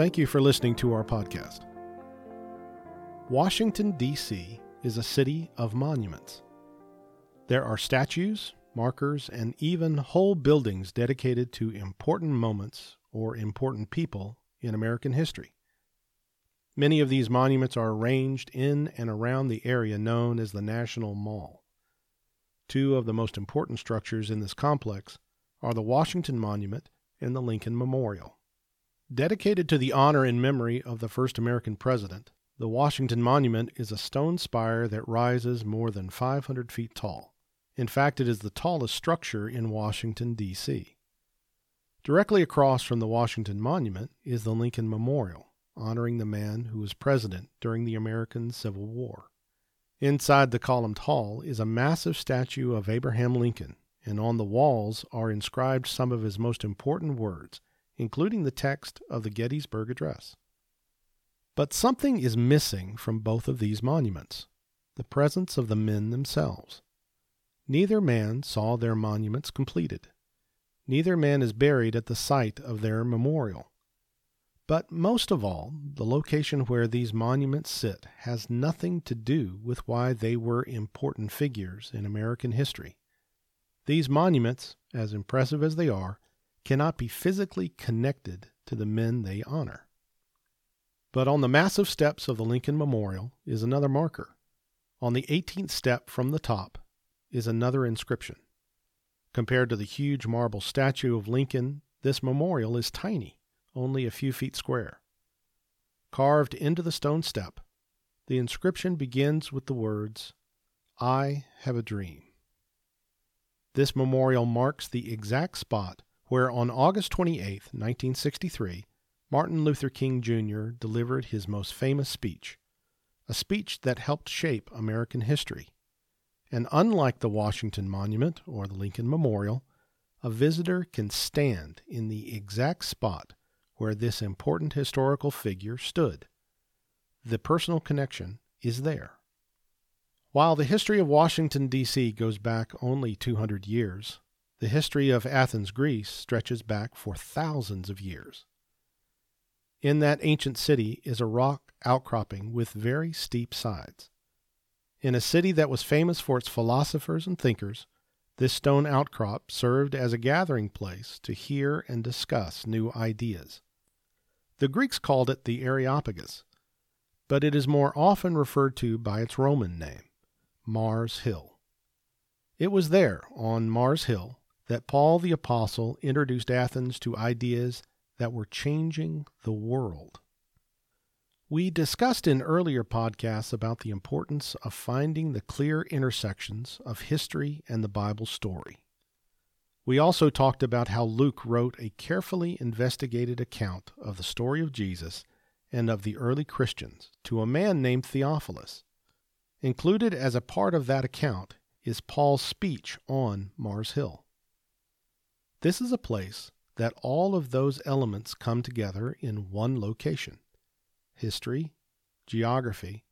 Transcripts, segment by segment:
Thank you for listening to our podcast. Washington, D.C. is a city of monuments. There are statues, markers, and even whole buildings dedicated to important moments or important people in American history. Many of these monuments are arranged in and around the area known as the National Mall. Two of the most important structures in this complex are the Washington Monument and the Lincoln Memorial. Dedicated to the honor and memory of the first American president, the Washington Monument is a stone spire that rises more than 500 feet tall. In fact, it is the tallest structure in Washington, D.C. Directly across from the Washington Monument is the Lincoln Memorial, honoring the man who was president during the American Civil War. Inside the columned hall is a massive statue of Abraham Lincoln, and on the walls are inscribed some of his most important words, including the text of the Gettysburg Address. But something is missing from both of these monuments the presence of the men themselves. Neither man saw their monuments completed. Neither man is buried at the site of their memorial. But most of all, the location where these monuments sit has nothing to do with why they were important figures in American history. These monuments, as impressive as they are, cannot be physically connected to the men they honor. But on the massive steps of the Lincoln Memorial is another marker. On the 18th step from the top is another inscription. Compared to the huge marble statue of Lincoln, this memorial is tiny, only a few feet square. Carved into the stone step, the inscription begins with the words, I have a dream. This memorial marks the exact spot where on August 28, 1963, Martin Luther King Jr. delivered his most famous speech, a speech that helped shape American history and unlike the Washington Monument or the Lincoln Memorial, a visitor can stand in the exact spot where this important historical figure stood. The personal connection is there. While the history of Washington, D.C. goes back only 200 years, the history of Athens, Greece stretches back for thousands of years. In that ancient city is a rock outcropping with very steep sides. In a city that was famous for its philosophers and thinkers, this stone outcrop served as a gathering place to hear and discuss new ideas. The Greeks called it the Areopagus, but it is more often referred to by its Roman name, Mars Hill. It was there, on Mars Hill, that Paul the Apostle introduced Athens to ideas that were changing the world. We discussed in earlier podcasts about the importance of finding the clear intersections of history and the Bible story. We also talked about how Luke wrote a carefully investigated account of the story of Jesus and of the early Christians to a man named Theophilus. Included as a part of that account is Paul's speech on Mars Hill. This is a place that all of those elements come together in one location history, geography,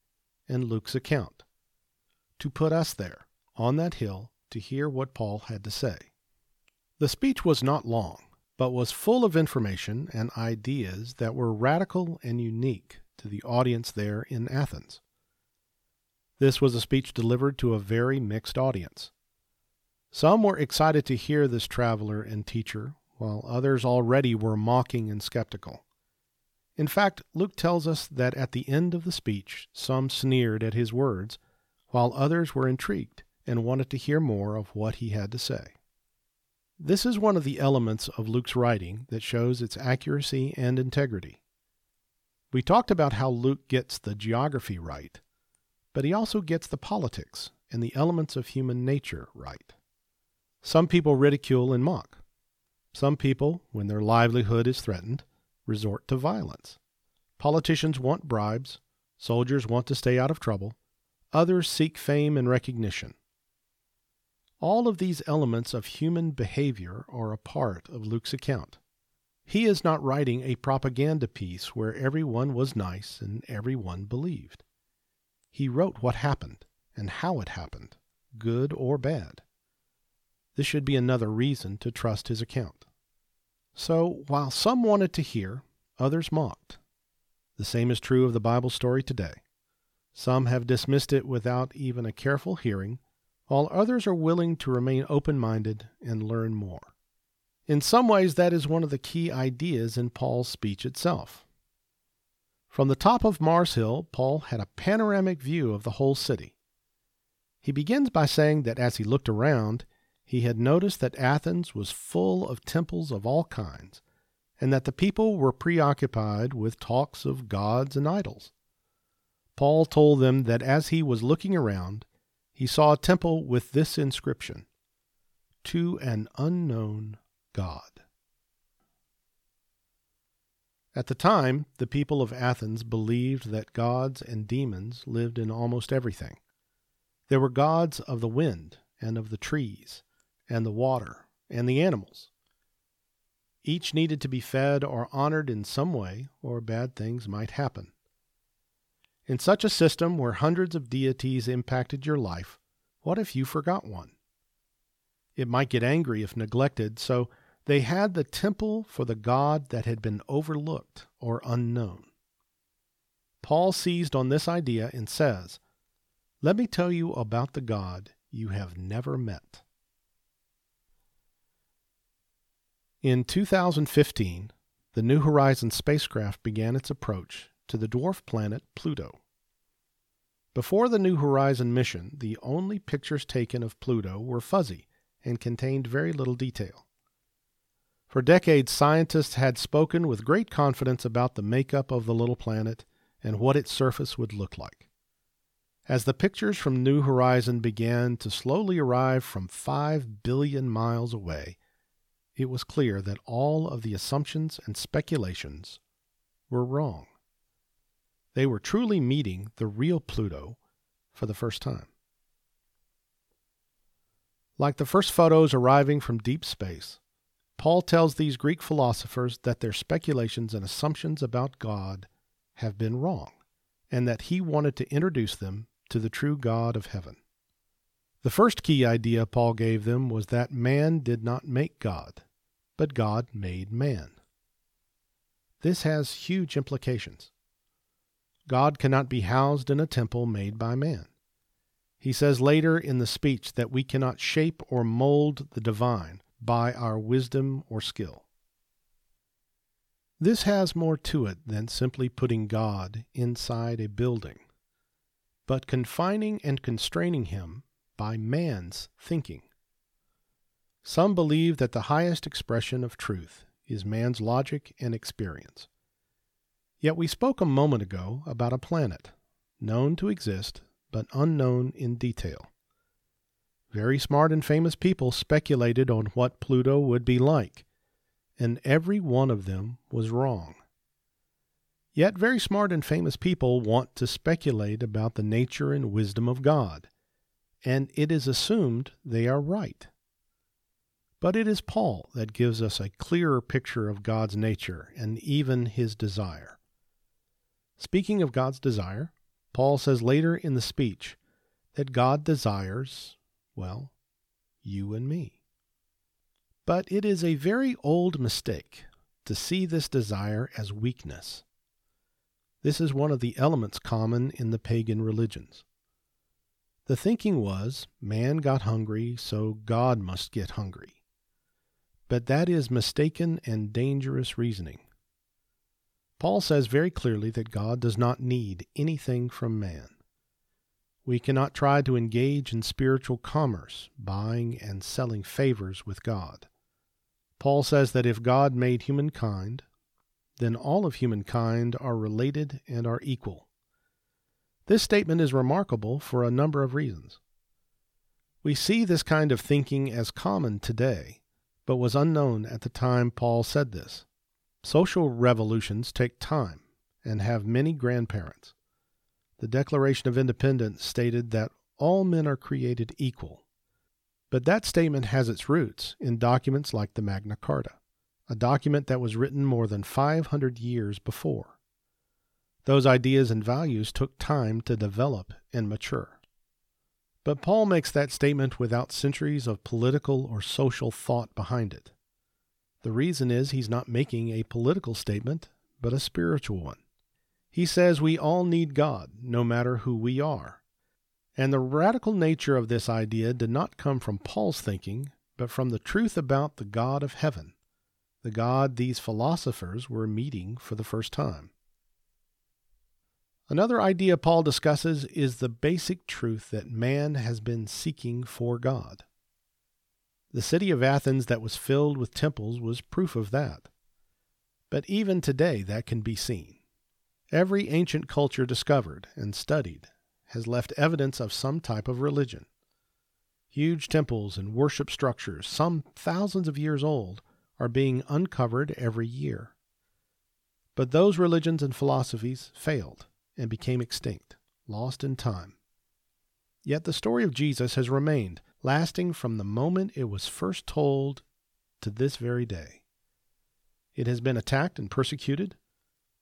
and Luke's account, to put us there, on that hill, to hear what Paul had to say. The speech was not long, but was full of information and ideas that were radical and unique to the audience there in Athens. This was a speech delivered to a very mixed audience. Some were excited to hear this traveler and teacher, while others already were mocking and skeptical. In fact, Luke tells us that at the end of the speech, some sneered at his words, while others were intrigued and wanted to hear more of what he had to say. This is one of the elements of Luke's writing that shows its accuracy and integrity. We talked about how Luke gets the geography right, but he also gets the politics and the elements of human nature right. Some people ridicule and mock. Some people, when their livelihood is threatened, resort to violence. Politicians want bribes, soldiers want to stay out of trouble, others seek fame and recognition. All of these elements of human behavior are a part of Luke's account. He is not writing a propaganda piece where everyone was nice and everyone believed. He wrote what happened and how it happened, good or bad. This should be another reason to trust his account. So, while some wanted to hear, others mocked. The same is true of the Bible story today. Some have dismissed it without even a careful hearing, while others are willing to remain open minded and learn more. In some ways, that is one of the key ideas in Paul's speech itself. From the top of Mars Hill, Paul had a panoramic view of the whole city. He begins by saying that as he looked around, he had noticed that Athens was full of temples of all kinds, and that the people were preoccupied with talks of gods and idols. Paul told them that as he was looking around, he saw a temple with this inscription To an unknown God. At the time, the people of Athens believed that gods and demons lived in almost everything. There were gods of the wind and of the trees and the water and the animals. Each needed to be fed or honored in some way, or bad things might happen. In such a system where hundreds of deities impacted your life, what if you forgot one? It might get angry if neglected, so they had the temple for the God that had been overlooked or unknown. Paul seized on this idea and says, Let me tell you about the God you have never met. In 2015, the New Horizons spacecraft began its approach to the dwarf planet Pluto. Before the New Horizon mission, the only pictures taken of Pluto were fuzzy and contained very little detail. For decades, scientists had spoken with great confidence about the makeup of the little planet and what its surface would look like. As the pictures from New Horizon began to slowly arrive from 5 billion miles away, it was clear that all of the assumptions and speculations were wrong. They were truly meeting the real Pluto for the first time. Like the first photos arriving from deep space, Paul tells these Greek philosophers that their speculations and assumptions about God have been wrong, and that he wanted to introduce them to the true God of heaven. The first key idea Paul gave them was that man did not make God, but God made man. This has huge implications. God cannot be housed in a temple made by man. He says later in the speech that we cannot shape or mold the divine by our wisdom or skill. This has more to it than simply putting God inside a building, but confining and constraining him by man's thinking. Some believe that the highest expression of truth is man's logic and experience. Yet we spoke a moment ago about a planet, known to exist, but unknown in detail. Very smart and famous people speculated on what Pluto would be like, and every one of them was wrong. Yet very smart and famous people want to speculate about the nature and wisdom of God, and it is assumed they are right. But it is Paul that gives us a clearer picture of God's nature and even his desire. Speaking of God's desire, Paul says later in the speech that God desires, well, you and me. But it is a very old mistake to see this desire as weakness. This is one of the elements common in the pagan religions. The thinking was man got hungry, so God must get hungry. But that is mistaken and dangerous reasoning. Paul says very clearly that God does not need anything from man. We cannot try to engage in spiritual commerce, buying and selling favors with God. Paul says that if God made humankind, then all of humankind are related and are equal. This statement is remarkable for a number of reasons. We see this kind of thinking as common today, but was unknown at the time Paul said this. Social revolutions take time and have many grandparents. The Declaration of Independence stated that all men are created equal. But that statement has its roots in documents like the Magna Carta, a document that was written more than 500 years before. Those ideas and values took time to develop and mature. But Paul makes that statement without centuries of political or social thought behind it. The reason is he's not making a political statement, but a spiritual one. He says we all need God, no matter who we are. And the radical nature of this idea did not come from Paul's thinking, but from the truth about the God of heaven, the God these philosophers were meeting for the first time. Another idea Paul discusses is the basic truth that man has been seeking for God. The city of Athens that was filled with temples was proof of that. But even today, that can be seen. Every ancient culture discovered and studied has left evidence of some type of religion. Huge temples and worship structures, some thousands of years old, are being uncovered every year. But those religions and philosophies failed and became extinct, lost in time. Yet the story of Jesus has remained, lasting from the moment it was first told to this very day. It has been attacked and persecuted,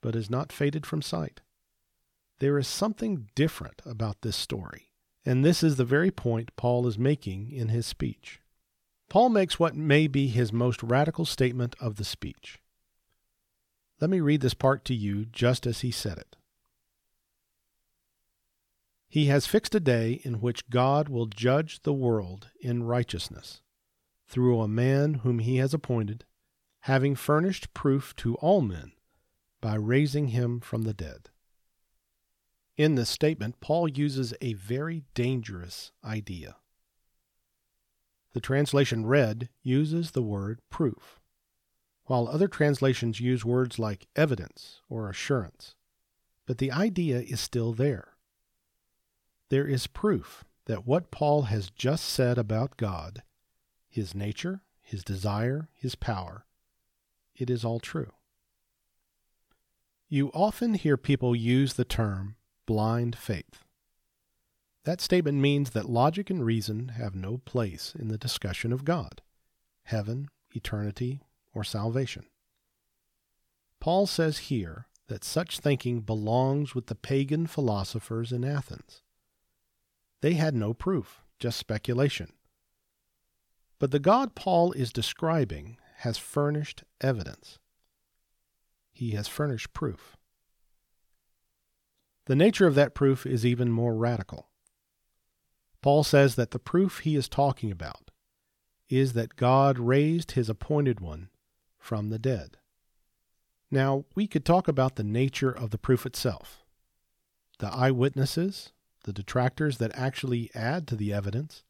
but has not faded from sight. There is something different about this story, and this is the very point Paul is making in his speech. Paul makes what may be his most radical statement of the speech. Let me read this part to you just as he said it. He has fixed a day in which God will judge the world in righteousness through a man whom he has appointed, having furnished proof to all men by raising him from the dead. In this statement, Paul uses a very dangerous idea. The translation read uses the word proof, while other translations use words like evidence or assurance. But the idea is still there. There is proof that what Paul has just said about God, his nature, his desire, his power, it is all true. You often hear people use the term blind faith. That statement means that logic and reason have no place in the discussion of God, heaven, eternity, or salvation. Paul says here that such thinking belongs with the pagan philosophers in Athens. They had no proof, just speculation. But the God Paul is describing has furnished evidence he has furnished proof. The nature of that proof is even more radical. Paul says that the proof he is talking about is that God raised his appointed one from the dead. Now, we could talk about the nature of the proof itself. The eyewitnesses, the detractors that actually add to the evidence,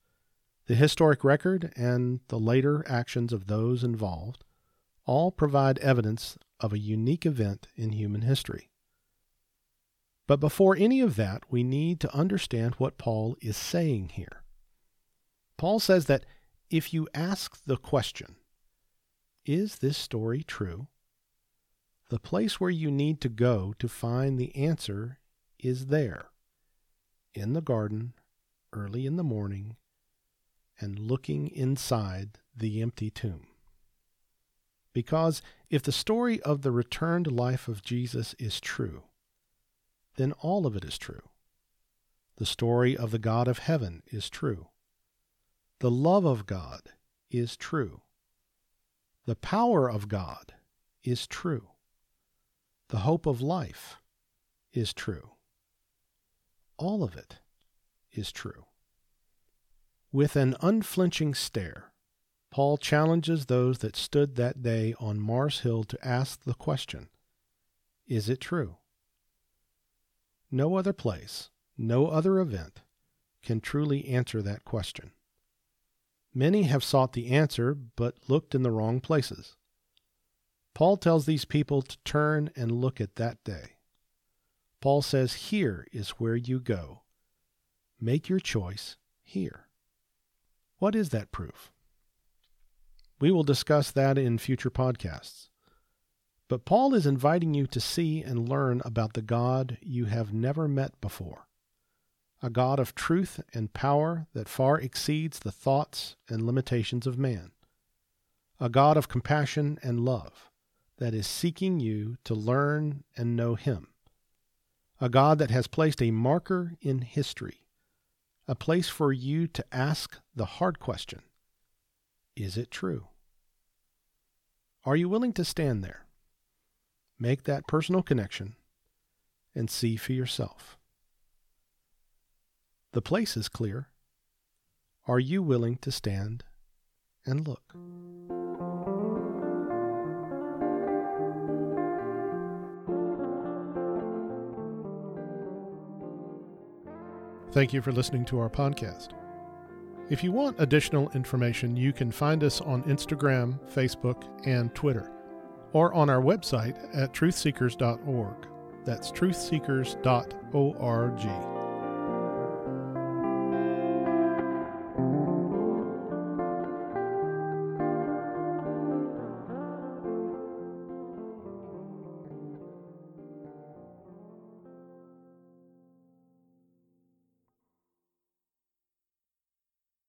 the historic record, and the later actions of those involved all provide evidence of a unique event in human history. But before any of that, we need to understand what Paul is saying here. Paul says that if you ask the question, is this story true? The place where you need to go to find the answer is there, in the garden, early in the morning, and looking inside the empty tomb. Because if the story of the returned life of Jesus is true, then all of it is true. The story of the God of heaven is true. The love of God is true. The power of God is true. The hope of life is true. All of it is true. With an unflinching stare, Paul challenges those that stood that day on Mars Hill to ask the question Is it true? No other place, no other event can truly answer that question. Many have sought the answer but looked in the wrong places. Paul tells these people to turn and look at that day. Paul says, Here is where you go. Make your choice here. What is that proof? We will discuss that in future podcasts. But Paul is inviting you to see and learn about the God you have never met before, a God of truth and power that far exceeds the thoughts and limitations of man, a God of compassion and love that is seeking you to learn and know Him, a God that has placed a marker in history, a place for you to ask the hard question is it true? Are you willing to stand there? make that personal connection and see for yourself. The place is clear. Are you willing to stand and look? Thank you for listening to our podcast. If you want additional information, you can find us on Instagram, Facebook, and Twitter, or on our website at truthseekers.org. That's truthseekers.org.